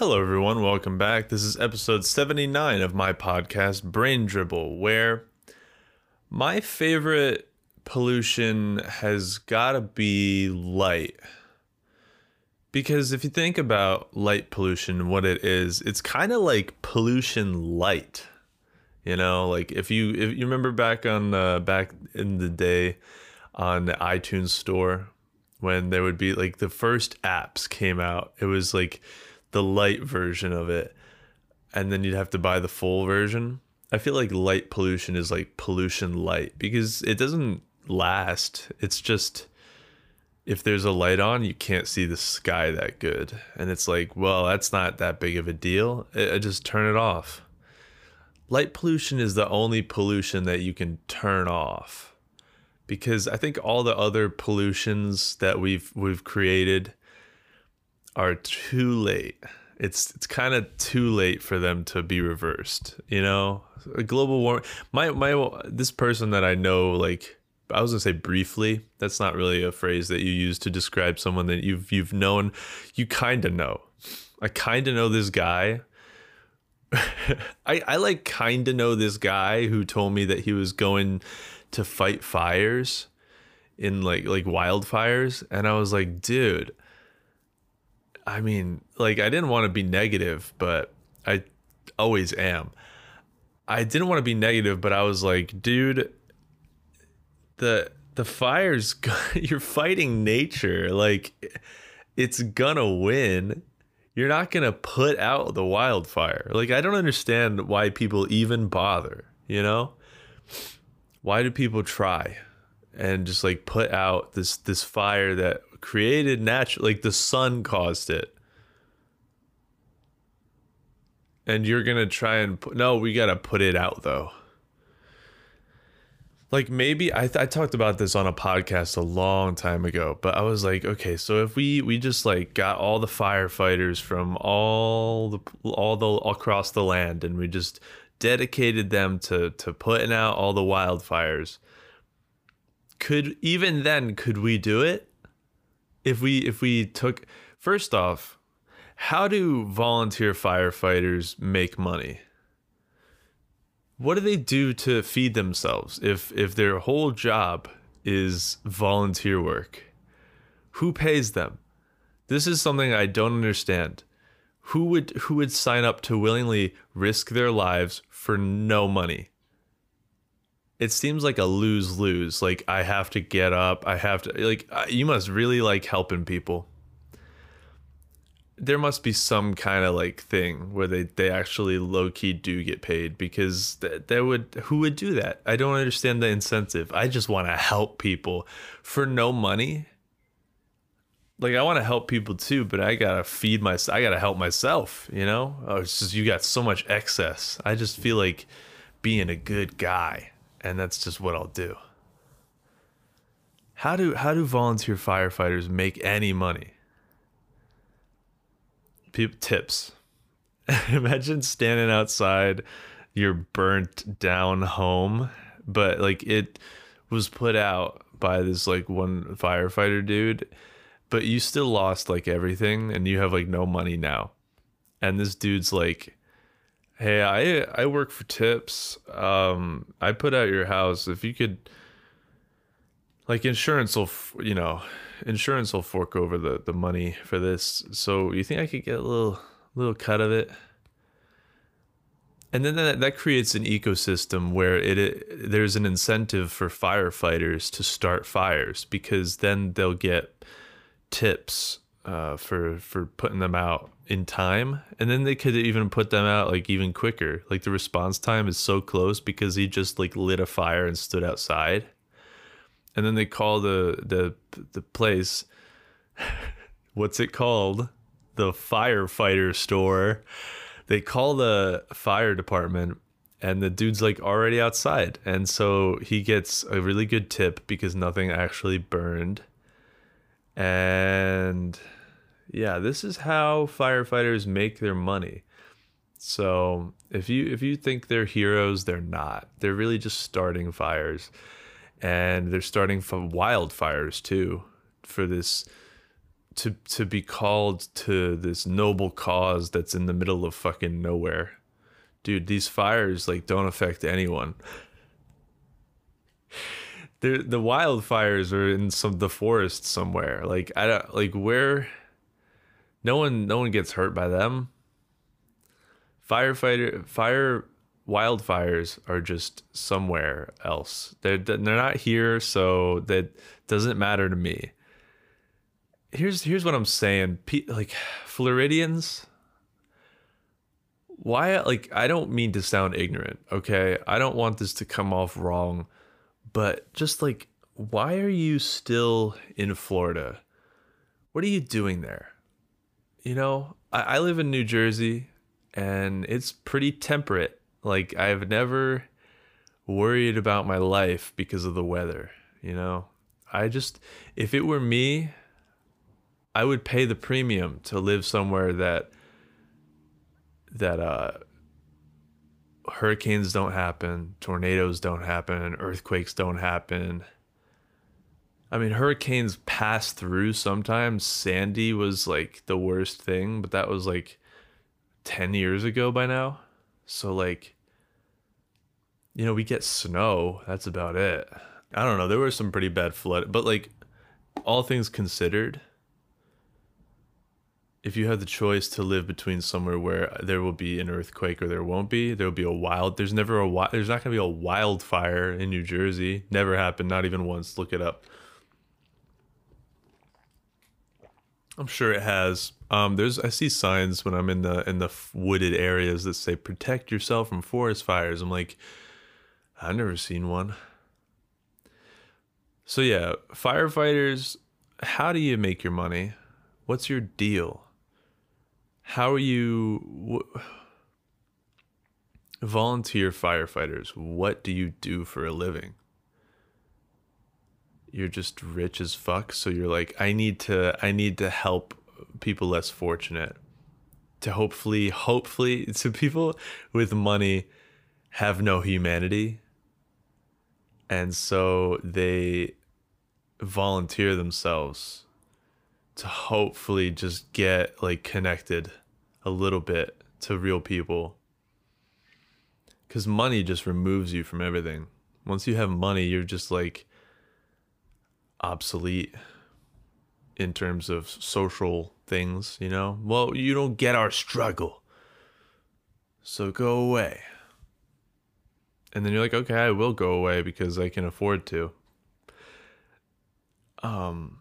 Hello, everyone. Welcome back. This is episode 79 of my podcast, Brain Dribble, where my favorite pollution has got to be light. Because if you think about light pollution, what it is, it's kind of like pollution light. You know, like if you if you remember back on uh, back in the day on the iTunes store when there would be like the first apps came out, it was like the light version of it, and then you'd have to buy the full version. I feel like light pollution is like pollution light because it doesn't last. It's just if there's a light on, you can't see the sky that good. And it's like, well, that's not that big of a deal. I, just turn it off. Light pollution is the only pollution that you can turn off. Because I think all the other pollutions that we've we've created are too late. It's it's kind of too late for them to be reversed. You know, global warming. My my this person that I know like I was gonna say briefly. That's not really a phrase that you use to describe someone that you've you've known. You kind of know. I kind of know this guy. I I like kind of know this guy who told me that he was going to fight fires in like like wildfires, and I was like, dude. I mean, like I didn't want to be negative, but I always am. I didn't want to be negative, but I was like, dude, the the fires you're fighting nature like it's gonna win. You're not gonna put out the wildfire. Like i don't understand why people even bother you know? Why do people try and just like put out this this fire that created natural like the sun caused it. And you're gonna try and put no we gotta put it out though. Like maybe I, th- I talked about this on a podcast a long time ago but i was like okay so if we we just like got all the firefighters from all the all the across the land and we just dedicated them to to putting out all the wildfires could even then could we do it if we if we took first off how do volunteer firefighters make money? What do they do to feed themselves? If if their whole job is volunteer work who pays them? This is something i don't understand. Who would who would sign up to willingly risk their lives for no money it seems like a lose lose like i have to get up i have to like you must really like helping people there must be some kind of like thing where they they actually low key do get paid because that that would who would do that? I don't understand the incentive. I just want to help people for no money. Like I want to help people too, but I gotta feed my I gotta help myself. You know, oh, it's just you got so much excess. I just feel like being a good guy, and that's just what I'll do. How do how do volunteer firefighters make any money? People, tips. Imagine standing outside your burnt down home, but like it was put out by this like one firefighter dude, but you still lost like everything and you have like no money now. And this dude's like, "Hey, I I work for tips. Um I put out your house if you could like insurance will, you know, insurance will fork over the the money for this. So you think I could get a little little cut of it? And then that, that creates an ecosystem where it, it there's an incentive for firefighters to start fires because then they'll get tips uh, for for putting them out in time, and then they could even put them out like even quicker. Like the response time is so close because he just like lit a fire and stood outside. And then they call the the the place what's it called? The firefighter store. They call the fire department and the dude's like already outside. And so he gets a really good tip because nothing actually burned and yeah this is how firefighters make their money so if you if you think they're heroes they're not they're really just starting fires and they're starting from wildfires too for this to to be called to this noble cause that's in the middle of fucking nowhere. Dude, these fires like don't affect anyone. The the wildfires are in some the forest somewhere. Like I don't like where no one no one gets hurt by them. Firefighter fire wildfires are just somewhere else. They're they're not here, so that doesn't matter to me. Here's here's what I'm saying. Pe- like Floridians, why? Like I don't mean to sound ignorant. Okay, I don't want this to come off wrong, but just like, why are you still in Florida? What are you doing there? You know, I, I live in New Jersey, and it's pretty temperate like I've never worried about my life because of the weather, you know? I just if it were me, I would pay the premium to live somewhere that that uh hurricanes don't happen, tornadoes don't happen, earthquakes don't happen. I mean, hurricanes pass through sometimes. Sandy was like the worst thing, but that was like 10 years ago by now. So like you know, we get snow, that's about it. I don't know, there were some pretty bad flood, but like all things considered, if you have the choice to live between somewhere where there will be an earthquake or there won't be, there will be a wild. There's never a wild. there's not going to be a wildfire in New Jersey. Never happened, not even once. Look it up. I'm sure it has. Um, there's I see signs when I'm in the in the wooded areas that say protect yourself from forest fires. I'm like, I've never seen one. So yeah, firefighters, how do you make your money? What's your deal? How are you volunteer firefighters? What do you do for a living? you're just rich as fuck so you're like i need to i need to help people less fortunate to hopefully hopefully to people with money have no humanity and so they volunteer themselves to hopefully just get like connected a little bit to real people because money just removes you from everything once you have money you're just like obsolete in terms of social things, you know? Well, you don't get our struggle. So go away. And then you're like, okay, I will go away because I can afford to. Um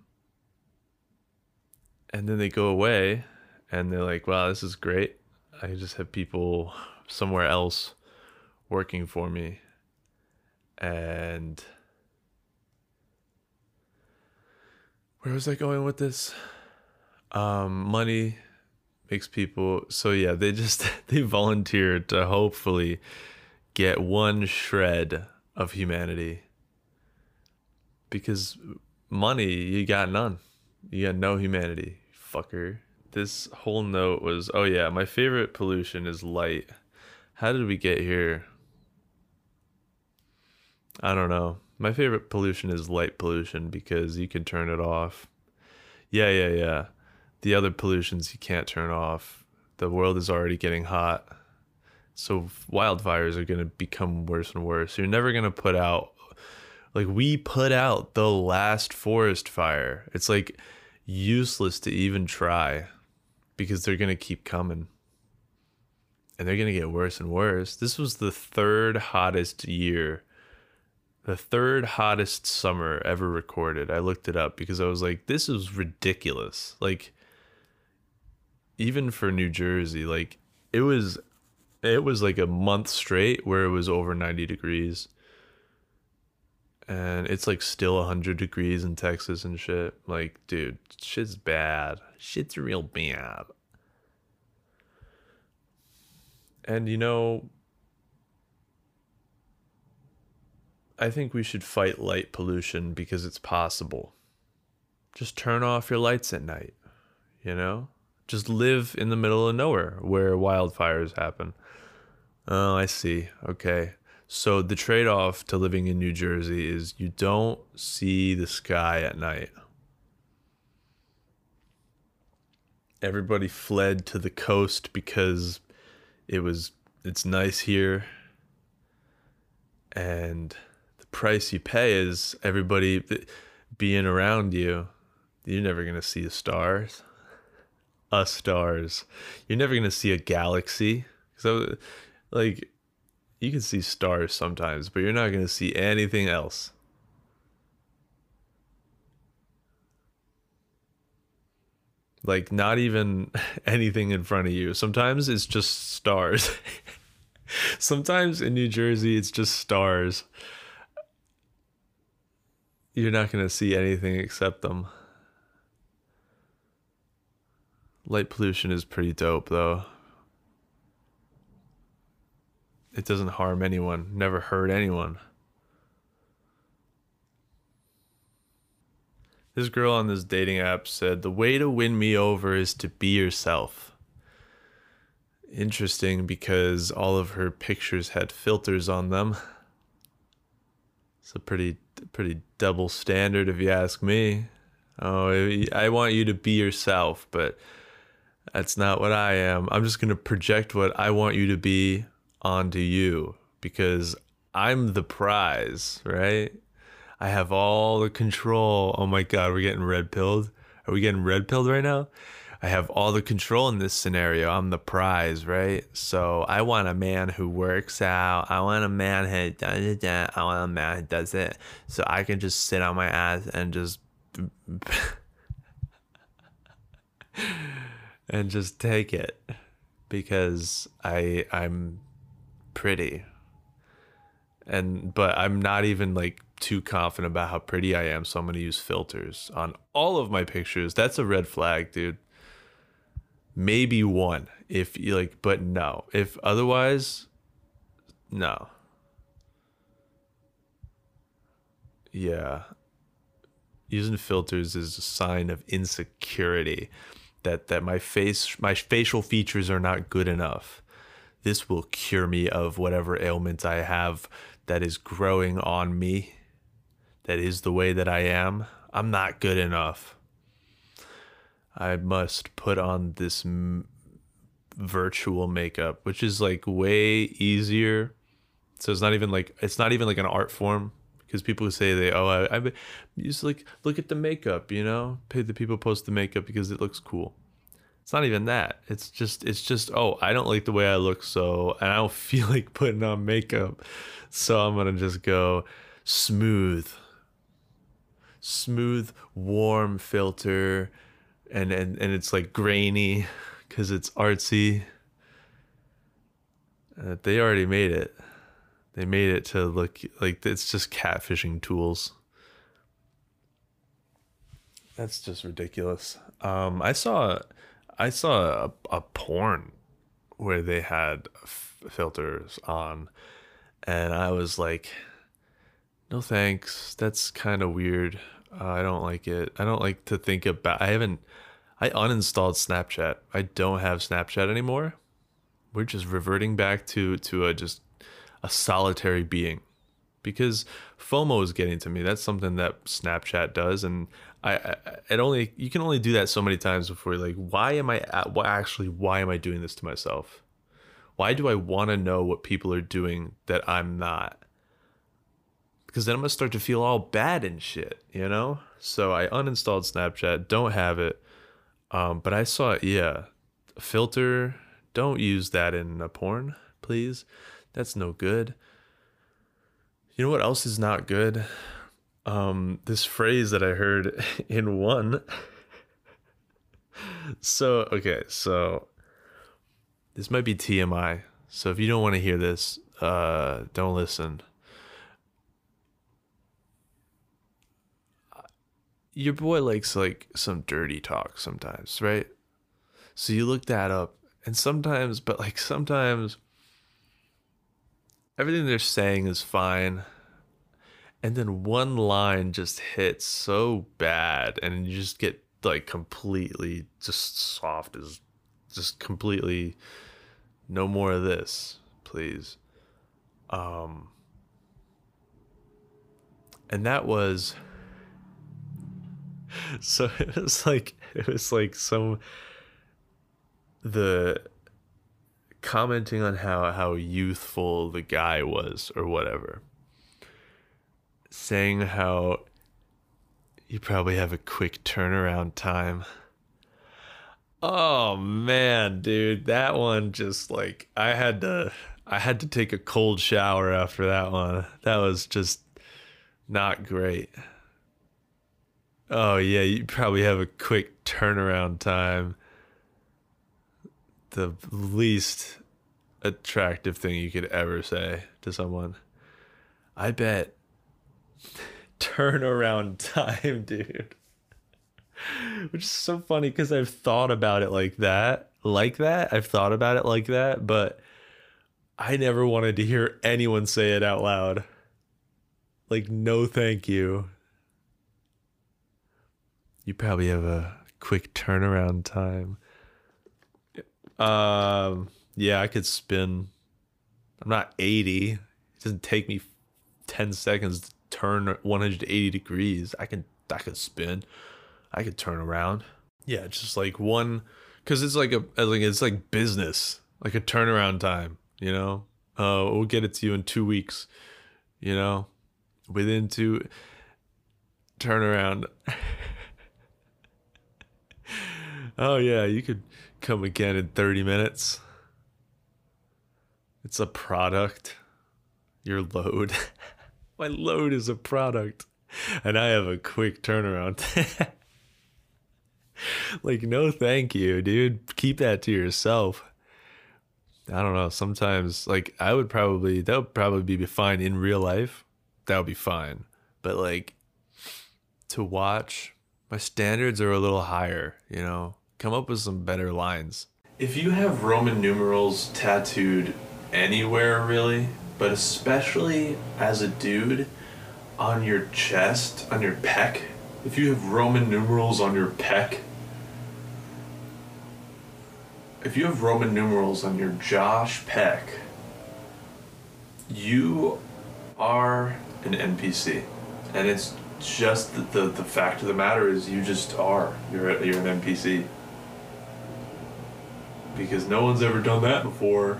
and then they go away and they're like, wow, this is great. I just have people somewhere else working for me. And where was I going with this? Um, money makes people so yeah, they just they volunteered to hopefully get one shred of humanity. Because money, you got none. You got no humanity, fucker. This whole note was oh yeah, my favorite pollution is light. How did we get here? I don't know. My favorite pollution is light pollution because you can turn it off. Yeah, yeah, yeah. The other pollutions you can't turn off. The world is already getting hot. So wildfires are going to become worse and worse. You're never going to put out like we put out the last forest fire. It's like useless to even try because they're going to keep coming. And they're going to get worse and worse. This was the third hottest year the third hottest summer ever recorded. I looked it up because I was like, this is ridiculous. Like, even for New Jersey, like it was, it was like a month straight where it was over 90 degrees. And it's like still 100 degrees in Texas and shit. Like, dude, shit's bad. Shit's real bad. And you know, I think we should fight light pollution because it's possible. Just turn off your lights at night, you know? Just live in the middle of nowhere where wildfires happen. Oh, I see. Okay. So the trade off to living in New Jersey is you don't see the sky at night. Everybody fled to the coast because it was it's nice here. And the price you pay is everybody being around you you're never going to see the stars. A stars. You're never going to see a galaxy. So like you can see stars sometimes but you're not going to see anything else like not even anything in front of you. Sometimes it's just stars. Sometimes in new jersey it's just stars. You're not going to see anything except them. Light pollution is pretty dope though. It doesn't harm anyone. Never hurt anyone This girl on this dating app said, The way to win me over is to be yourself. Interesting because all of her pictures had filters on them. It's a pretty, pretty double standard if you ask me. Oh, I want you to be yourself, but that's not what I am. I'm just going to project what I want you to be onto you because I'm the prize, right? I have all the control. Oh my God, we're getting red pilled. Are we getting red pilled right now? I have all the control in this scenario. I'm the prize, right? So I want a man who works out. I want a man who does that. I want a man who does it. So I can just sit on my ass and just and just take it because I I'm pretty. And but I'm not even like too confident about how pretty I am, so I'm gonna use filters on all of my pictures. That's a red flag, dude. Maybe one if you like, but no. If otherwise, no. Yeah. Using filters is a sign of insecurity that that my face my facial features are not good enough. This will cure me of whatever ailment I have that is growing on me that is the way that I am, I'm not good enough. I must put on this m- virtual makeup, which is like way easier. So it's not even like it's not even like an art form because people say they oh I, I just like look at the makeup, you know, pay the people post the makeup because it looks cool. It's not even that. It's just it's just oh I don't like the way I look so and I don't feel like putting on makeup, so I'm gonna just go smooth smooth, warm filter, and and and it's like grainy because it's artsy. Uh, they already made it. They made it to look like it's just catfishing tools. That's just ridiculous. Um, I saw, I saw a, a porn where they had f- filters on, and I was like, no thanks. That's kind of weird. Uh, I don't like it. I don't like to think about. I haven't. I uninstalled Snapchat. I don't have Snapchat anymore. We're just reverting back to to a just a solitary being, because FOMO is getting to me. That's something that Snapchat does, and I, I it only you can only do that so many times before like, why am I? Why actually? Why am I doing this to myself? Why do I want to know what people are doing that I'm not? Because then I'm gonna start to feel all bad and shit, you know. So I uninstalled Snapchat, don't have it. Um, but I saw yeah, filter. Don't use that in a porn, please. That's no good. You know what else is not good? Um, this phrase that I heard in one. so okay, so this might be TMI. So if you don't want to hear this, uh, don't listen. Your boy likes like some dirty talk sometimes, right? So you look that up, and sometimes, but like sometimes, everything they're saying is fine. And then one line just hits so bad, and you just get like completely just soft as just completely no more of this, please. Um, and that was so it was like it was like some the commenting on how how youthful the guy was or whatever. Saying how you probably have a quick turnaround time. Oh man dude that one just like i had to i had to take a cold shower after that one. That was just not great oh yeah you probably have a quick turnaround time the least attractive thing you could ever say to someone. I bet turnaround time, dude. Which is so funny because I've thought about it like that. Like that. I've thought about it like that, but I never wanted to hear anyone say it out loud. Like, no, thank you. You probably have a quick turnaround time. Um, yeah, I could spin. I'm not 80. It doesn't take me 10 seconds to turn 180 degrees. I can I could spin. I could turn around. Yeah, just like one cuz it's like a like it's like business, like a turnaround time, you know? Uh we'll get it to you in 2 weeks, you know? Within two turnaround. oh yeah, you could come again in 30 minutes. It's a product. Your load. My load is a product. And I have a quick turnaround. like, no, thank you, dude. Keep that to yourself. I don't know. Sometimes, like, I would probably, that would probably be fine in real life. That would be fine. But, like, to watch, my standards are a little higher, you know? Come up with some better lines. If you have Roman numerals tattooed anywhere, really, but especially as a dude on your chest, on your pec, if you have Roman numerals on your pec, if you have Roman numerals on your Josh Peck, you are an NPC. And it's just the, the, the fact of the matter is you just are. You're, you're an NPC because no one's ever done that before.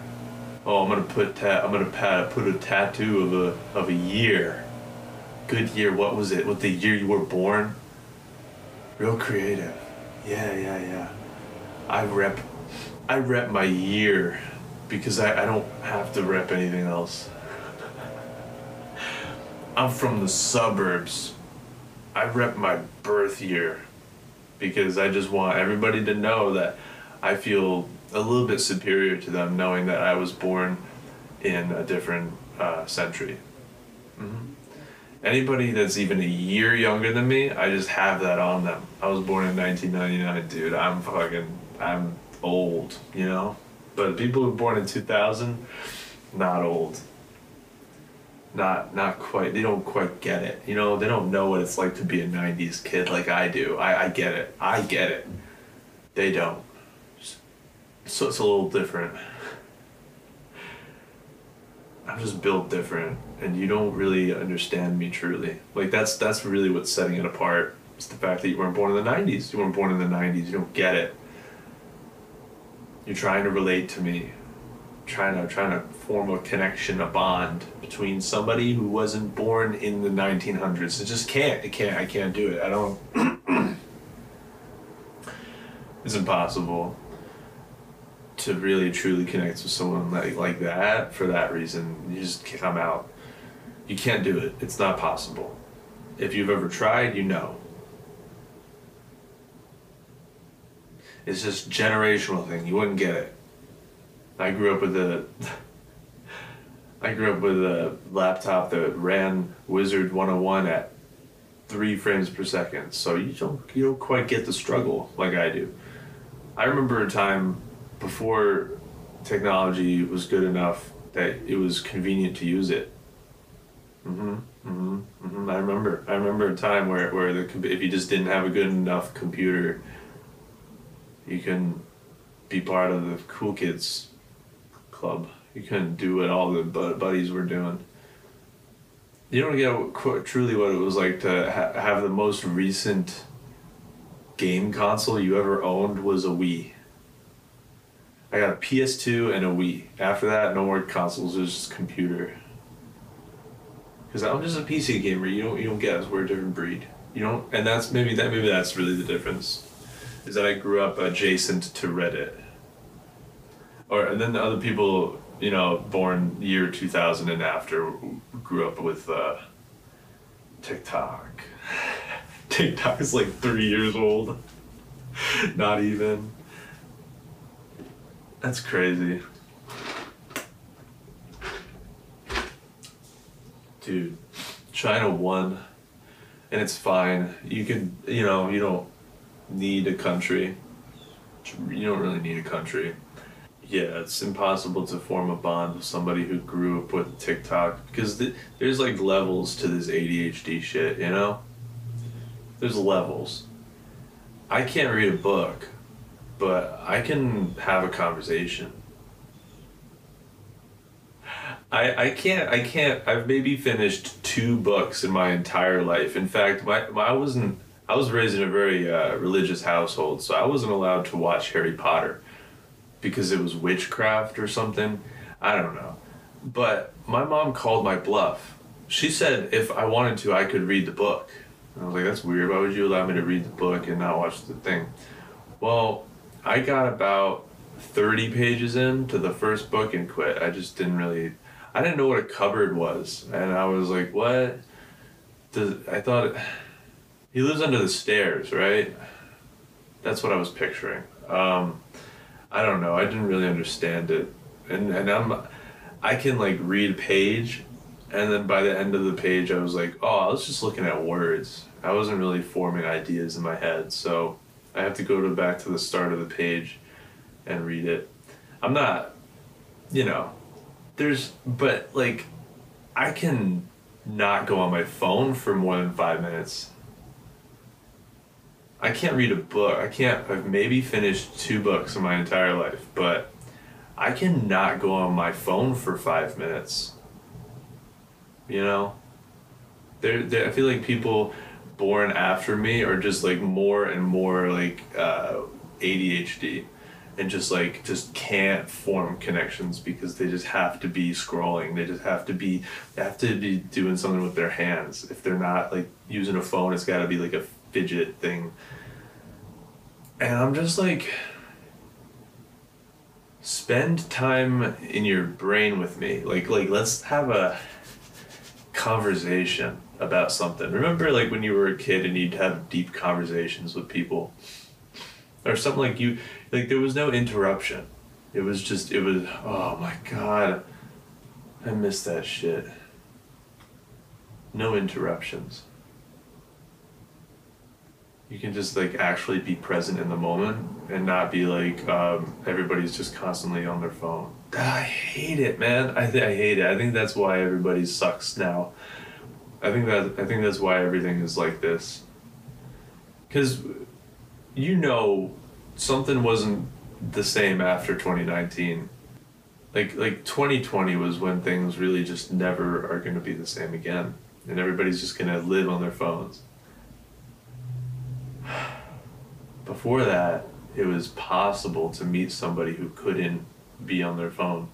Oh, I'm gonna put ta- I'm gonna pat- put a tattoo of a of a year. Good year. What was it? What the year you were born? Real creative. Yeah, yeah, yeah. I rep. I rep my year because I, I don't have to rep anything else. I'm from the suburbs. I rep my birth year because I just want everybody to know that I feel a little bit superior to them knowing that I was born in a different uh, century. Mm-hmm. Anybody that's even a year younger than me, I just have that on them. I was born in 1999, dude. I'm fucking, I'm old, you know? But people who were born in 2000, not old. Not, not quite. They don't quite get it. You know, they don't know what it's like to be a 90s kid like I do. I, I get it. I get it. They don't so it's a little different. I'm just built different, and you don't really understand me truly. Like that's that's really what's setting it apart. It's the fact that you weren't born in the '90s. You weren't born in the '90s. You don't get it. You're trying to relate to me, trying to trying to form a connection, a bond between somebody who wasn't born in the 1900s. It just can't. It can't. I can't do it. I don't. it's impossible to really truly connect with someone like like that for that reason you just come out. You can't do it. It's not possible. If you've ever tried you know. It's just generational thing. You wouldn't get it. I grew up with a i grew up with a laptop that ran wizard 101 at three frames per second. So you don't you don't quite get the struggle like i do. I remember a time before technology was good enough that it was convenient to use it. Mm-hmm. Mm-hmm. Mm-hmm. I remember. I remember a time where where the if you just didn't have a good enough computer, you couldn't be part of the cool kids club. You couldn't do what all the buddies were doing. You don't get truly what it was like to ha- have the most recent game console you ever owned was a Wii I got a PS2 and a Wii. After that, no more consoles. It was just computer. Because I'm just a PC gamer. You don't you don't get us. We're a different breed. You don't, and that's maybe that maybe that's really the difference. Is that I grew up adjacent to Reddit. Or and then the other people, you know, born year two thousand and after, grew up with uh, TikTok. TikTok is like three years old. Not even. That's crazy. Dude, China won. And it's fine. You can, you know, you don't need a country. You don't really need a country. Yeah, it's impossible to form a bond with somebody who grew up with TikTok because th- there's like levels to this ADHD shit, you know? There's levels. I can't read a book, but I can have a conversation. I, I can't I can't I've maybe finished two books in my entire life. In fact, my, my I wasn't I was raised in a very uh, religious household, so I wasn't allowed to watch Harry Potter because it was witchcraft or something. I don't know. But my mom called my bluff. She said if I wanted to, I could read the book. I was like, that's weird. Why would you allow me to read the book and not watch the thing? Well, I got about 30 pages into the first book and quit. I just didn't really, I didn't know what a cupboard was. And I was like, what? Does, I thought, he lives under the stairs, right? That's what I was picturing. Um, I don't know. I didn't really understand it. And, and I'm, I can like read a page and then by the end of the page, I was like, oh, I was just looking at words. I wasn't really forming ideas in my head. So I have to go to back to the start of the page and read it. I'm not, you know, there's, but like, I can not go on my phone for more than five minutes. I can't read a book. I can't, I've maybe finished two books in my entire life, but I cannot go on my phone for five minutes you know there, there i feel like people born after me are just like more and more like uh, adhd and just like just can't form connections because they just have to be scrolling. They just have to be they have to be doing something with their hands. If they're not like using a phone it's got to be like a fidget thing. And i'm just like spend time in your brain with me. Like like let's have a conversation about something. Remember, like when you were a kid and you'd have deep conversations with people, or something like you, like there was no interruption. It was just, it was, oh my god, I miss that shit. No interruptions. You can just like actually be present in the moment and not be like um, everybody's just constantly on their phone. I hate it, man. I th- I hate it. I think that's why everybody sucks now. I think that I think that's why everything is like this. Cuz you know something wasn't the same after 2019. Like like 2020 was when things really just never are going to be the same again and everybody's just going to live on their phones. Before that, it was possible to meet somebody who couldn't be on their phone.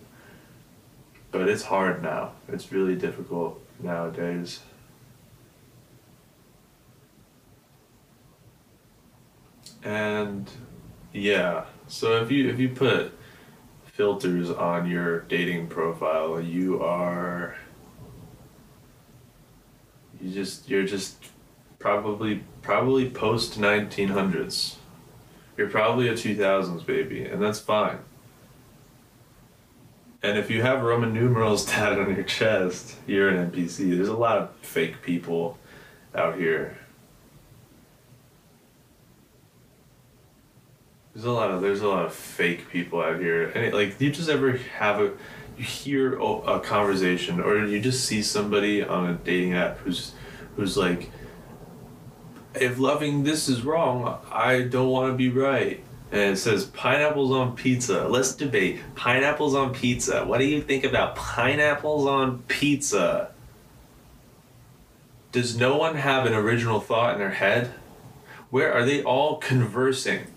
But it's hard now. It's really difficult nowadays. And yeah, so if you if you put filters on your dating profile, you are you just you're just probably probably post 1900s. You're probably a 2000s baby, and that's fine. And if you have Roman numerals tatted on your chest, you're an NPC. There's a lot of fake people out here. There's a lot of there's a lot of fake people out here. And it, like, do you just ever have a you hear a conversation or you just see somebody on a dating app who's who's like if loving this is wrong, I don't want to be right and it says pineapples on pizza. Let's debate pineapples on pizza. What do you think about pineapples on pizza? Does no one have an original thought in their head? Where are they all conversing?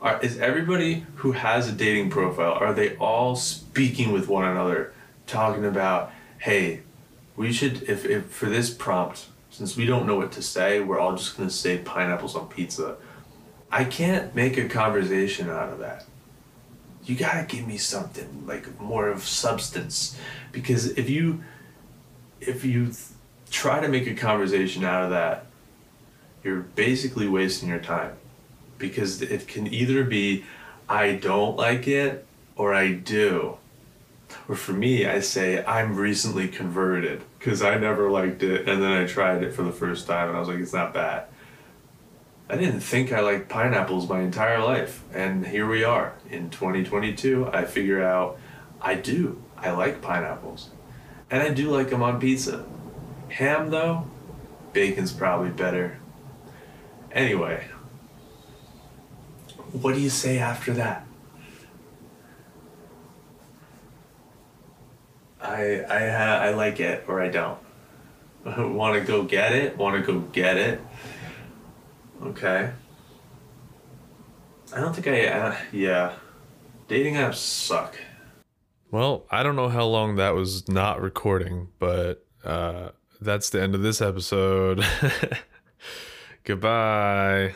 Are, is everybody who has a dating profile are they all speaking with one another, talking about, hey, we should if, if for this prompt since we don't know what to say, we're all just gonna say pineapples on pizza. I can't make a conversation out of that. You gotta give me something like more of substance, because if you if you try to make a conversation out of that, you're basically wasting your time, because it can either be I don't like it or I do. Or for me, I say I'm recently converted because I never liked it, and then I tried it for the first time, and I was like, it's not bad. I didn't think I liked pineapples my entire life, and here we are in 2022. I figure out I do. I like pineapples, and I do like them on pizza. Ham though, bacon's probably better. Anyway, what do you say after that? I I ha- I like it or I don't. Want to go get it? Want to go get it? Okay. I don't think I. Uh, yeah. Dating apps suck. Well, I don't know how long that was not recording, but uh, that's the end of this episode. Goodbye.